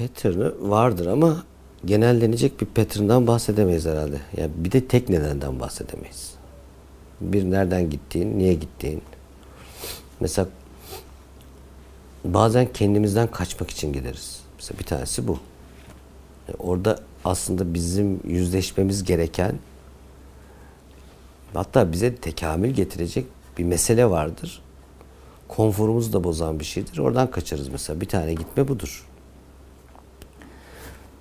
pattern'ı vardır ama genellenecek bir pattern'dan bahsedemeyiz herhalde. Yani bir de tek nedenden bahsedemeyiz. Bir nereden gittiğin, niye gittiğin. Mesela bazen kendimizden kaçmak için gideriz. Mesela bir tanesi bu. Yani orada aslında bizim yüzleşmemiz gereken hatta bize tekamül getirecek bir mesele vardır. Konforumuzu da bozan bir şeydir. Oradan kaçarız mesela. Bir tane gitme budur.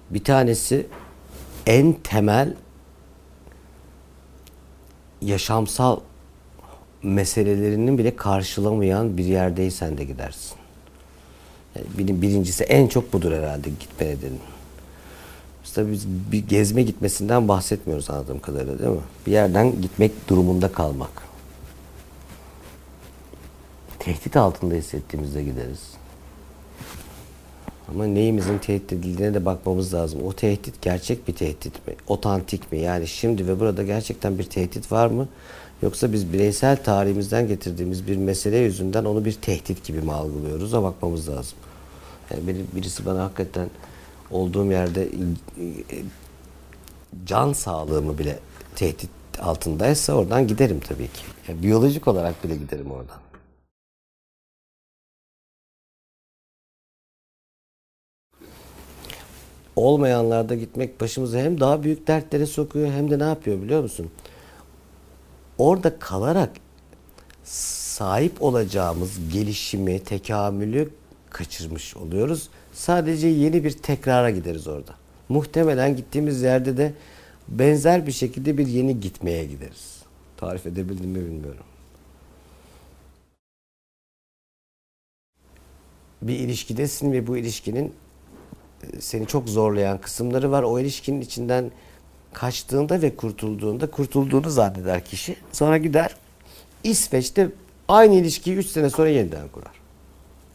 Bir tanesi en temel yaşamsal meselelerinin bile karşılamayan bir yerdeysen de gidersin. Yani birincisi en çok budur herhalde gitme nedeni. İşte biz bir gezme gitmesinden bahsetmiyoruz anladığım kadarıyla değil mi? Bir yerden gitmek durumunda kalmak. Tehdit altında hissettiğimizde gideriz. Ama neyimizin tehdit edildiğine de bakmamız lazım. O tehdit gerçek bir tehdit mi? Otantik mi? Yani şimdi ve burada gerçekten bir tehdit var mı? Yoksa biz bireysel tarihimizden getirdiğimiz bir mesele yüzünden onu bir tehdit gibi mi algılıyoruz? O bakmamız lazım. Yani birisi bana hakikaten olduğum yerde can sağlığımı bile tehdit altındaysa oradan giderim tabii ki. Yani biyolojik olarak bile giderim oradan. Olmayanlarda gitmek başımızı hem daha büyük dertlere sokuyor hem de ne yapıyor biliyor musun? Orada kalarak sahip olacağımız gelişimi, tekamülü kaçırmış oluyoruz. Sadece yeni bir tekrara gideriz orada. Muhtemelen gittiğimiz yerde de benzer bir şekilde bir yeni gitmeye gideriz. Tarif edebildim mi bilmiyorum. Bir ilişkidesin ve bu ilişkinin seni çok zorlayan kısımları var. O ilişkinin içinden kaçtığında ve kurtulduğunda kurtulduğunu zanneder kişi. Sonra gider İsveç'te aynı ilişkiyi 3 sene sonra yeniden kurar.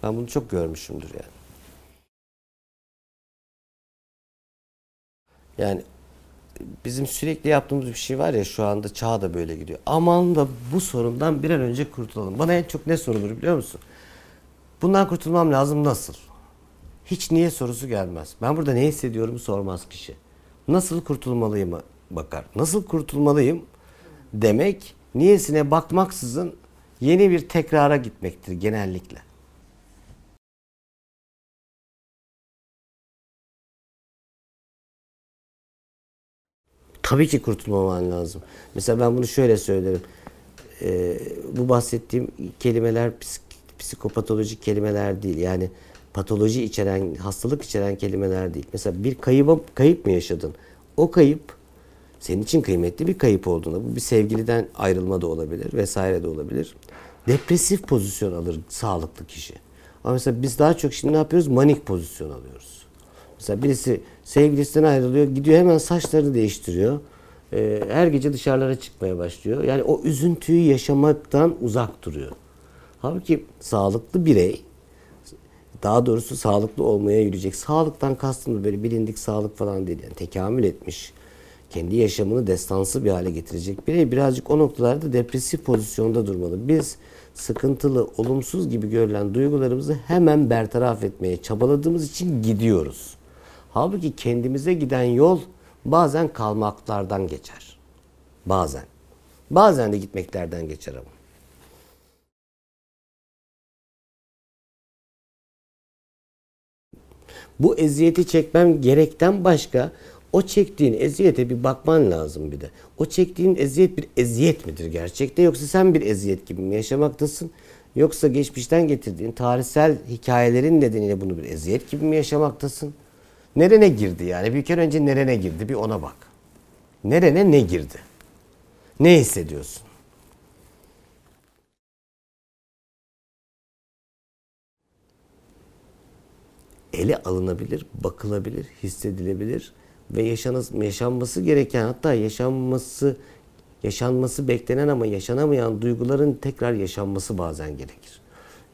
Ben bunu çok görmüşümdür yani. Yani bizim sürekli yaptığımız bir şey var ya şu anda çağ da böyle gidiyor. Aman da bu sorundan bir an önce kurtulalım. Bana en çok ne sorulur biliyor musun? Bundan kurtulmam lazım nasıl? Hiç niye sorusu gelmez. Ben burada ne hissediyorum sormaz kişi. Nasıl kurtulmalıyım bakar. Nasıl kurtulmalıyım demek niyesine bakmaksızın yeni bir tekrara gitmektir genellikle. Tabii ki kurtulmaman lazım. Mesela ben bunu şöyle söylerim. Ee, bu bahsettiğim kelimeler psik, psikopatolojik kelimeler değil. Yani patoloji içeren, hastalık içeren kelimeler değil. Mesela bir kayıp, kayıp mı yaşadın? O kayıp senin için kıymetli bir kayıp olduğunda bu bir sevgiliden ayrılma da olabilir vesaire de olabilir. Depresif pozisyon alır sağlıklı kişi. Ama mesela biz daha çok şimdi ne yapıyoruz? Manik pozisyon alıyoruz. Mesela birisi sevgilisinden ayrılıyor, gidiyor hemen saçlarını değiştiriyor. Ee, her gece dışarılara çıkmaya başlıyor. Yani o üzüntüyü yaşamaktan uzak duruyor. Halbuki sağlıklı birey daha doğrusu sağlıklı olmaya yürüyecek. Sağlıktan kastım böyle bilindik sağlık falan değil. Yani tekamül etmiş, kendi yaşamını destansı bir hale getirecek birey birazcık o noktalarda depresif pozisyonda durmalı. Biz sıkıntılı, olumsuz gibi görülen duygularımızı hemen bertaraf etmeye çabaladığımız için gidiyoruz. Halbuki kendimize giden yol bazen kalmaklardan geçer. Bazen. Bazen de gitmeklerden geçer ama. Bu eziyeti çekmem gerekten başka o çektiğin eziyete bir bakman lazım bir de. O çektiğin eziyet bir eziyet midir gerçekte yoksa sen bir eziyet gibi mi yaşamaktasın? Yoksa geçmişten getirdiğin tarihsel hikayelerin nedeniyle bunu bir eziyet gibi mi yaşamaktasın? Nerene girdi yani? Bir kere önce nerene girdi bir ona bak. Nerene ne girdi? Ne hissediyorsun? Ele alınabilir, bakılabilir, hissedilebilir ve yaşanız, yaşanması gereken hatta yaşanması yaşanması beklenen ama yaşanamayan duyguların tekrar yaşanması bazen gerekir.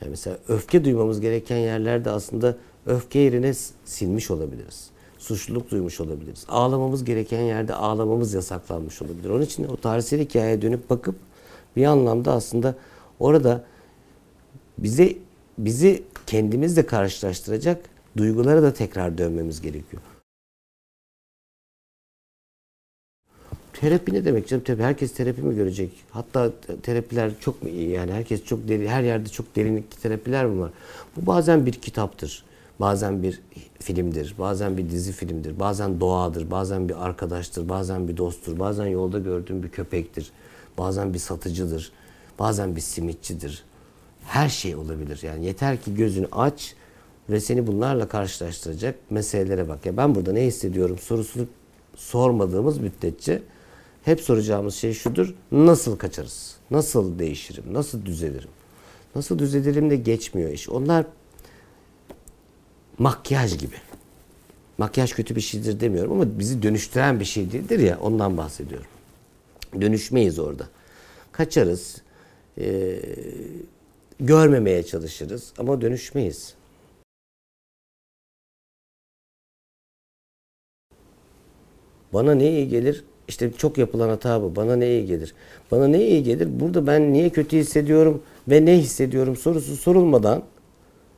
Yani mesela öfke duymamız gereken yerlerde aslında öfke yerine silmiş olabiliriz. Suçluluk duymuş olabiliriz. Ağlamamız gereken yerde ağlamamız yasaklanmış olabilir. Onun için o tarihsel hikayeye dönüp bakıp bir anlamda aslında orada bize bizi kendimizle karşılaştıracak Duygulara da tekrar dönmemiz gerekiyor. Terapi ne demek canım? Tabii herkes terapi mi görecek? Hatta terapiler çok mu iyi? Yani herkes çok deri, her yerde çok derinlikli terapiler mi var? Bu bazen bir kitaptır. Bazen bir filmdir, bazen bir dizi filmdir, bazen doğadır, bazen bir arkadaştır, bazen bir dosttur, bazen yolda gördüğüm bir köpektir, bazen bir satıcıdır, bazen bir simitçidir. Her şey olabilir. Yani yeter ki gözünü aç ve seni bunlarla karşılaştıracak meselelere bak. Ya ben burada ne hissediyorum sorusunu sormadığımız müddetçe hep soracağımız şey şudur. Nasıl kaçarız? Nasıl değişirim? Nasıl düzelirim? Nasıl düzelirim de geçmiyor iş. Onlar makyaj gibi. Makyaj kötü bir şeydir demiyorum ama bizi dönüştüren bir şey değildir ya ondan bahsediyorum. Dönüşmeyiz orada. Kaçarız. Ee, görmemeye çalışırız ama dönüşmeyiz. Bana ne iyi gelir? İşte çok yapılan hata bu. Bana ne iyi gelir? Bana ne iyi gelir? Burada ben niye kötü hissediyorum ve ne hissediyorum sorusu sorulmadan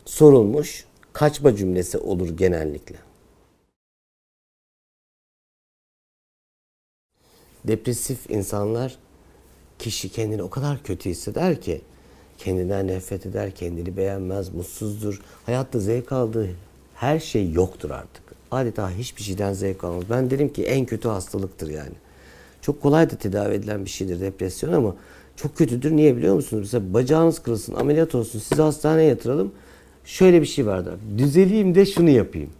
sorulmuş kaçma cümlesi olur genellikle. Depresif insanlar kişi kendini o kadar kötü hisseder ki kendinden nefret eder, kendini beğenmez, mutsuzdur. Hayatta zevk aldığı her şey yoktur artık. Adeta hiçbir şeyden zevk almaz. Ben derim ki en kötü hastalıktır yani. Çok kolay da tedavi edilen bir şeydir depresyon ama çok kötüdür. Niye biliyor musunuz? Mesela bacağınız kırılsın, ameliyat olsun, sizi hastaneye yatıralım. Şöyle bir şey vardı. Düzeleyim de şunu yapayım.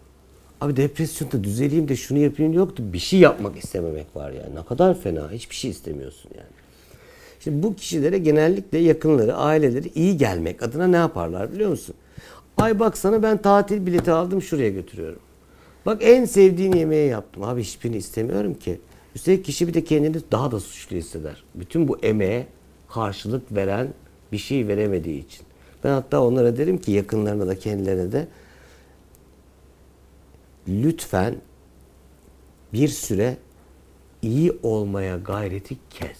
Abi depresyonda düzeleyim de şunu yapayım yoktu. Bir şey yapmak istememek var yani. Ne kadar fena. Hiçbir şey istemiyorsun yani. Şimdi bu kişilere genellikle yakınları, aileleri iyi gelmek adına ne yaparlar biliyor musun? Ay bak sana ben tatil bileti aldım şuraya götürüyorum. Bak en sevdiğin yemeği yaptım. Abi hiçbirini istemiyorum ki. Üstelik kişi bir de kendini daha da suçlu hisseder. Bütün bu emeğe karşılık veren bir şey veremediği için. Ben hatta onlara derim ki yakınlarına da kendilerine de lütfen bir süre iyi olmaya gayreti kes.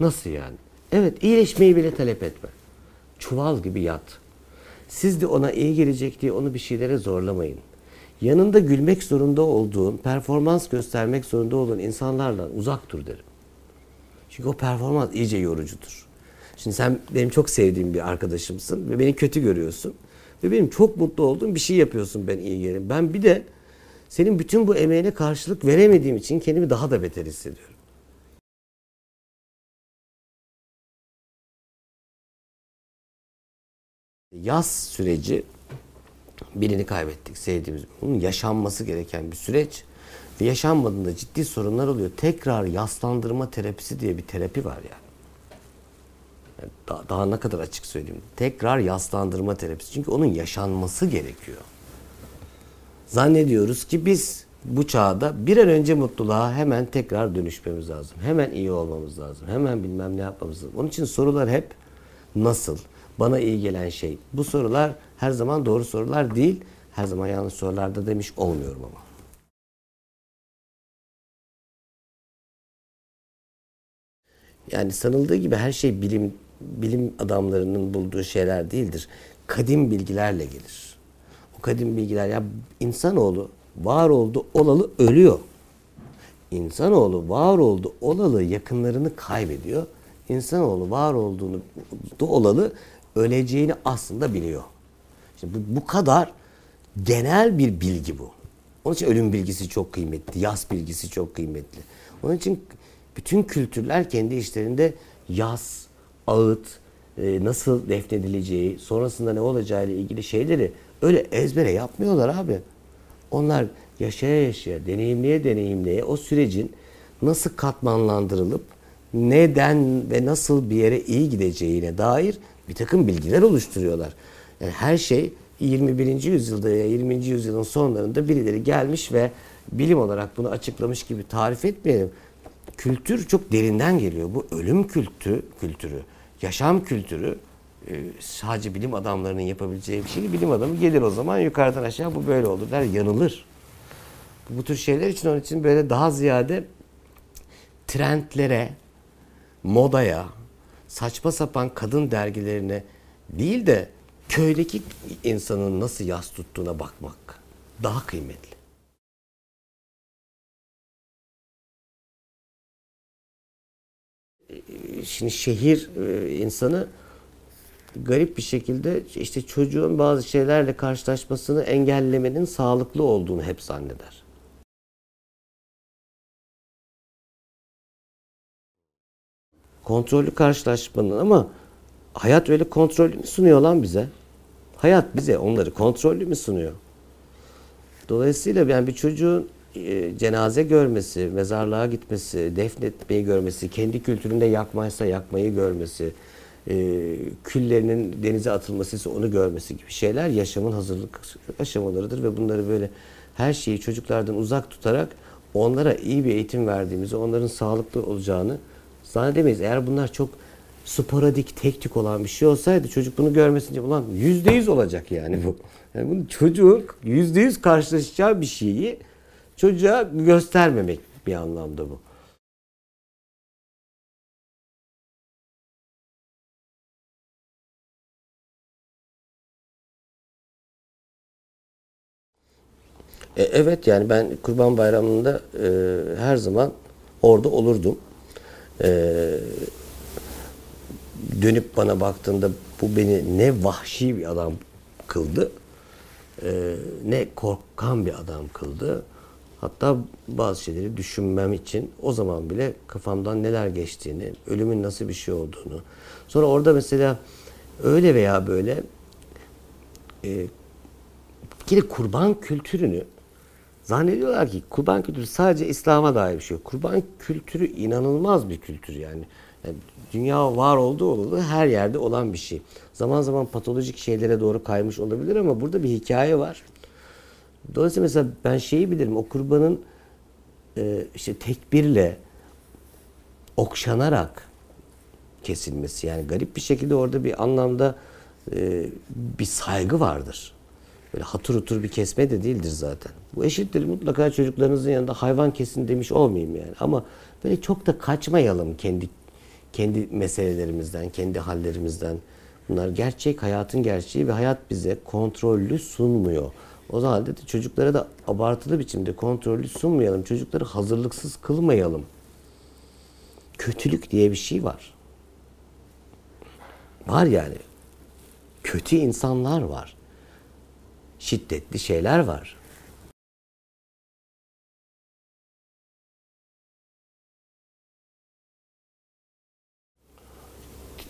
Nasıl yani? Evet iyileşmeyi bile talep etme. Çuval gibi yat. Siz de ona iyi gelecek diye onu bir şeylere zorlamayın. Yanında gülmek zorunda olduğun, performans göstermek zorunda olduğun insanlarla uzak dur derim. Çünkü o performans iyice yorucudur. Şimdi sen benim çok sevdiğim bir arkadaşımsın ve beni kötü görüyorsun. Ve benim çok mutlu olduğum bir şey yapıyorsun ben iyi gelim. Ben bir de senin bütün bu emeğine karşılık veremediğim için kendimi daha da beter hissediyorum. Yaz süreci birini kaybettik sevdiğimiz. Bunun yaşanması gereken bir süreç. Ve yaşanmadığında ciddi sorunlar oluyor. Tekrar yaslandırma terapisi diye bir terapi var yani. daha, daha ne kadar açık söyleyeyim. Tekrar yaslandırma terapisi. Çünkü onun yaşanması gerekiyor. Zannediyoruz ki biz bu çağda bir an önce mutluluğa hemen tekrar dönüşmemiz lazım. Hemen iyi olmamız lazım. Hemen bilmem ne yapmamız lazım. Onun için sorular hep nasıl? Bana iyi gelen şey. Bu sorular her zaman doğru sorular değil. Her zaman yanlış sorularda demiş olmuyorum ama. Yani sanıldığı gibi her şey bilim bilim adamlarının bulduğu şeyler değildir. Kadim bilgilerle gelir. O kadim bilgiler ya insanoğlu var oldu olalı ölüyor. İnsanoğlu var oldu olalı yakınlarını kaybediyor. İnsanoğlu var olduğunu da olalı öleceğini aslında biliyor. Şimdi bu, bu kadar genel bir bilgi bu. Onun için ölüm bilgisi çok kıymetli, yaz bilgisi çok kıymetli. Onun için bütün kültürler kendi işlerinde yaz, ağıt, e, nasıl defnedileceği, sonrasında ne olacağı ile ilgili şeyleri öyle ezbere yapmıyorlar abi. Onlar yaşaya yaşaya, deneyimleye deneyimleye o sürecin nasıl katmanlandırılıp neden ve nasıl bir yere iyi gideceğine dair bir takım bilgiler oluşturuyorlar. Yani her şey 21. yüzyılda ya 20. yüzyılın sonlarında birileri gelmiş ve bilim olarak bunu açıklamış gibi tarif etmeyelim. Kültür çok derinden geliyor. Bu ölüm kültü, kültürü, yaşam kültürü e, sadece bilim adamlarının yapabileceği bir şey. Bilim adamı gelir o zaman yukarıdan aşağı bu böyle olur der yanılır. Bu tür şeyler için onun için böyle daha ziyade trendlere, modaya, saçma sapan kadın dergilerine değil de köydeki insanın nasıl yas tuttuğuna bakmak daha kıymetli. Şimdi şehir e, insanı garip bir şekilde işte çocuğun bazı şeylerle karşılaşmasını engellemenin sağlıklı olduğunu hep zanneder. Kontrollü karşılaşmanın ama hayat öyle kontrollü mü sunuyor lan bize? Hayat bize onları kontrollü mü sunuyor? Dolayısıyla yani bir çocuğun e, cenaze görmesi, mezarlığa gitmesi, defnetmeyi görmesi, kendi kültüründe yakmaysa yakmayı görmesi, e, küllerinin denize atılması ise onu görmesi gibi şeyler yaşamın hazırlık aşamalarıdır ve bunları böyle her şeyi çocuklardan uzak tutarak onlara iyi bir eğitim verdiğimizi, onların sağlıklı olacağını zannedemeyiz. Eğer bunlar çok sporadik, tek olan bir şey olsaydı çocuk bunu görmesince ulan yüzde yüz olacak yani bu. Yani bunu çocuk yüzde yüz karşılaşacağı bir şeyi çocuğa göstermemek bir anlamda bu. E, evet yani ben Kurban Bayramı'nda e, her zaman orada olurdum. E, dönüp bana baktığında bu beni ne vahşi bir adam kıldı, e, ne korkan bir adam kıldı. Hatta bazı şeyleri düşünmem için o zaman bile kafamdan neler geçtiğini, ölümün nasıl bir şey olduğunu. Sonra orada mesela öyle veya böyle e, bir kere kurban kültürünü zannediyorlar ki kurban kültürü sadece İslam'a dair bir şey. Kurban kültürü inanılmaz bir kültür yani. yani dünya var olduğu oldu her yerde olan bir şey. Zaman zaman patolojik şeylere doğru kaymış olabilir ama burada bir hikaye var. Dolayısıyla mesela ben şeyi bilirim o kurbanın e, işte tekbirle okşanarak kesilmesi yani garip bir şekilde orada bir anlamda e, bir saygı vardır. Böyle hatır hutur bir kesme de değildir zaten. Bu eşittir mutlaka çocuklarınızın yanında hayvan kesin demiş olmayayım yani. Ama böyle çok da kaçmayalım kendi kendi meselelerimizden, kendi hallerimizden. Bunlar gerçek, hayatın gerçeği ve hayat bize kontrollü sunmuyor. O zaman de çocuklara da abartılı biçimde kontrollü sunmayalım. Çocukları hazırlıksız kılmayalım. Kötülük diye bir şey var. Var yani. Kötü insanlar var. Şiddetli şeyler var.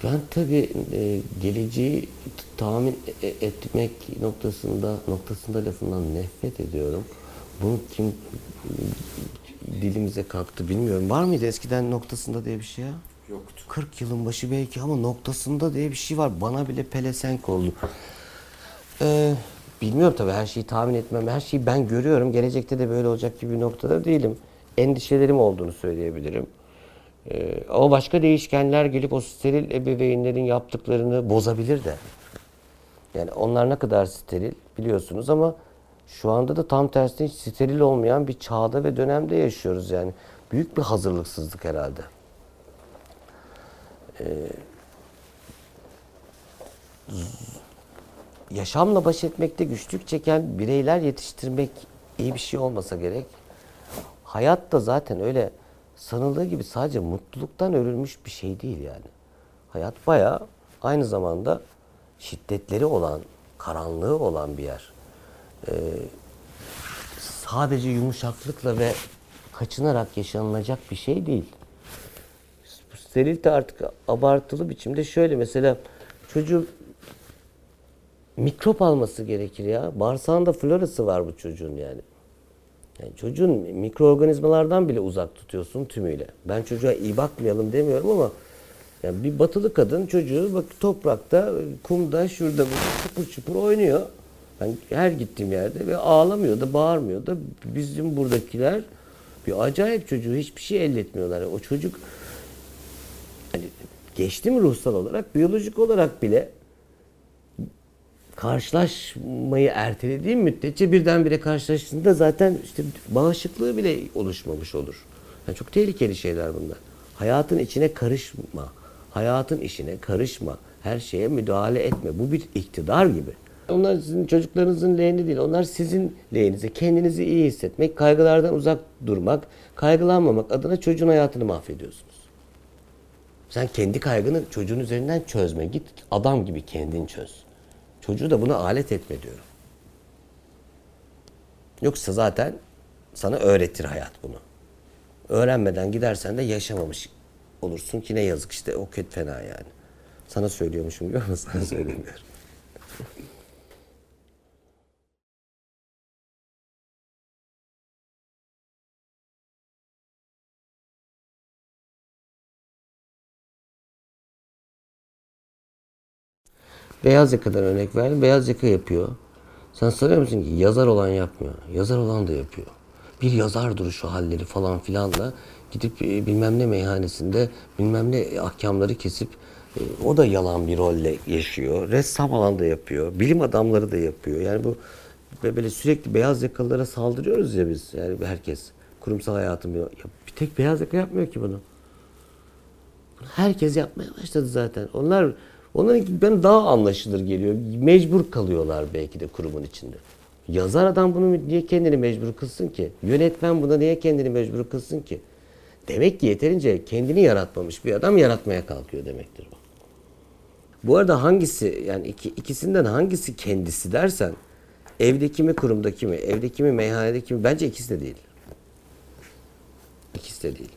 Ben tabii e, geleceği tahmin e- etmek noktasında noktasında lafından nefret ediyorum. Bunu kim dilimize kalktı bilmiyorum. Var mıydı eskiden noktasında diye bir şey ya? Yoktu. 40 yılın başı belki ama noktasında diye bir şey var. Bana bile pelesenk oldu. Ee, bilmiyorum tabii her şeyi tahmin etmem. Her şeyi ben görüyorum. Gelecekte de böyle olacak gibi bir noktada değilim. Endişelerim olduğunu söyleyebilirim. Ee, ama başka değişkenler gelip o steril ebeveynlerin yaptıklarını bozabilir de. Yani onlar ne kadar steril biliyorsunuz ama şu anda da tam tersine hiç steril olmayan bir çağda ve dönemde yaşıyoruz yani. Büyük bir hazırlıksızlık herhalde. Ee, yaşamla baş etmekte güçlük çeken bireyler yetiştirmek iyi bir şey olmasa gerek. Hayat da zaten öyle sanıldığı gibi sadece mutluluktan örülmüş bir şey değil yani. Hayat bayağı aynı zamanda şiddetleri olan, karanlığı olan bir yer. Ee, sadece yumuşaklıkla ve kaçınarak yaşanılacak bir şey değil. Sterilite artık abartılı biçimde şöyle mesela çocuğun mikrop alması gerekir ya. Bağırsağında florası var bu çocuğun yani. Yani çocuğun mikroorganizmalardan bile uzak tutuyorsun tümüyle. Ben çocuğa iyi bakmayalım demiyorum ama yani bir batılı kadın çocuğu bak toprakta, kumda, şurada burada çupur çupur oynuyor. Ben her gittiğim yerde ve ağlamıyor da bağırmıyor da bizim buradakiler bir acayip çocuğu hiçbir şey elletmiyorlar. O çocuk hani geçti mi ruhsal olarak, biyolojik olarak bile karşılaşmayı ertelediğim müddetçe birdenbire karşılaştığında zaten işte bağışıklığı bile oluşmamış olur. Yani çok tehlikeli şeyler bunlar. Hayatın içine karışma. Hayatın işine karışma. Her şeye müdahale etme. Bu bir iktidar gibi. Onlar sizin çocuklarınızın lehine değil. Onlar sizin lehinize. Kendinizi iyi hissetmek, kaygılardan uzak durmak, kaygılanmamak adına çocuğun hayatını mahvediyorsunuz. Sen kendi kaygını çocuğun üzerinden çözme. Git adam gibi kendin çöz. Çocuğu da buna alet etme diyorum. Yoksa zaten sana öğretir hayat bunu. Öğrenmeden gidersen de yaşamamış olursun ki ne yazık işte o kötü fena yani. Sana söylüyormuşum gibi ama sana söylemiyorum. Beyaz yakadan örnek verdim. Beyaz yaka yapıyor. Sen sanıyor musun ki yazar olan yapmıyor. Yazar olan da yapıyor. Bir yazar duruşu halleri falan filanla gidip e, bilmem ne meyhanesinde bilmem ne ahkamları kesip e, o da yalan bir rolle yaşıyor. Ressam olan da yapıyor. Bilim adamları da yapıyor. Yani bu böyle sürekli beyaz yakalılara saldırıyoruz ya biz. Yani herkes kurumsal hayatın bir, ya bir tek beyaz yaka yapmıyor ki bunu. Herkes yapmaya başladı zaten. Onlar onların ben daha anlaşılır geliyor. Mecbur kalıyorlar belki de kurumun içinde. Yazar adam bunu niye kendini mecbur kılsın ki? Yönetmen buna niye kendini mecbur kılsın ki? Demek ki yeterince kendini yaratmamış bir adam yaratmaya kalkıyor demektir bu. Bu arada hangisi yani iki, ikisinden hangisi kendisi dersen evdeki mi kurumdaki mi, evdeki mi meyhanedeki mi bence ikisi de değil. İkisi de değil.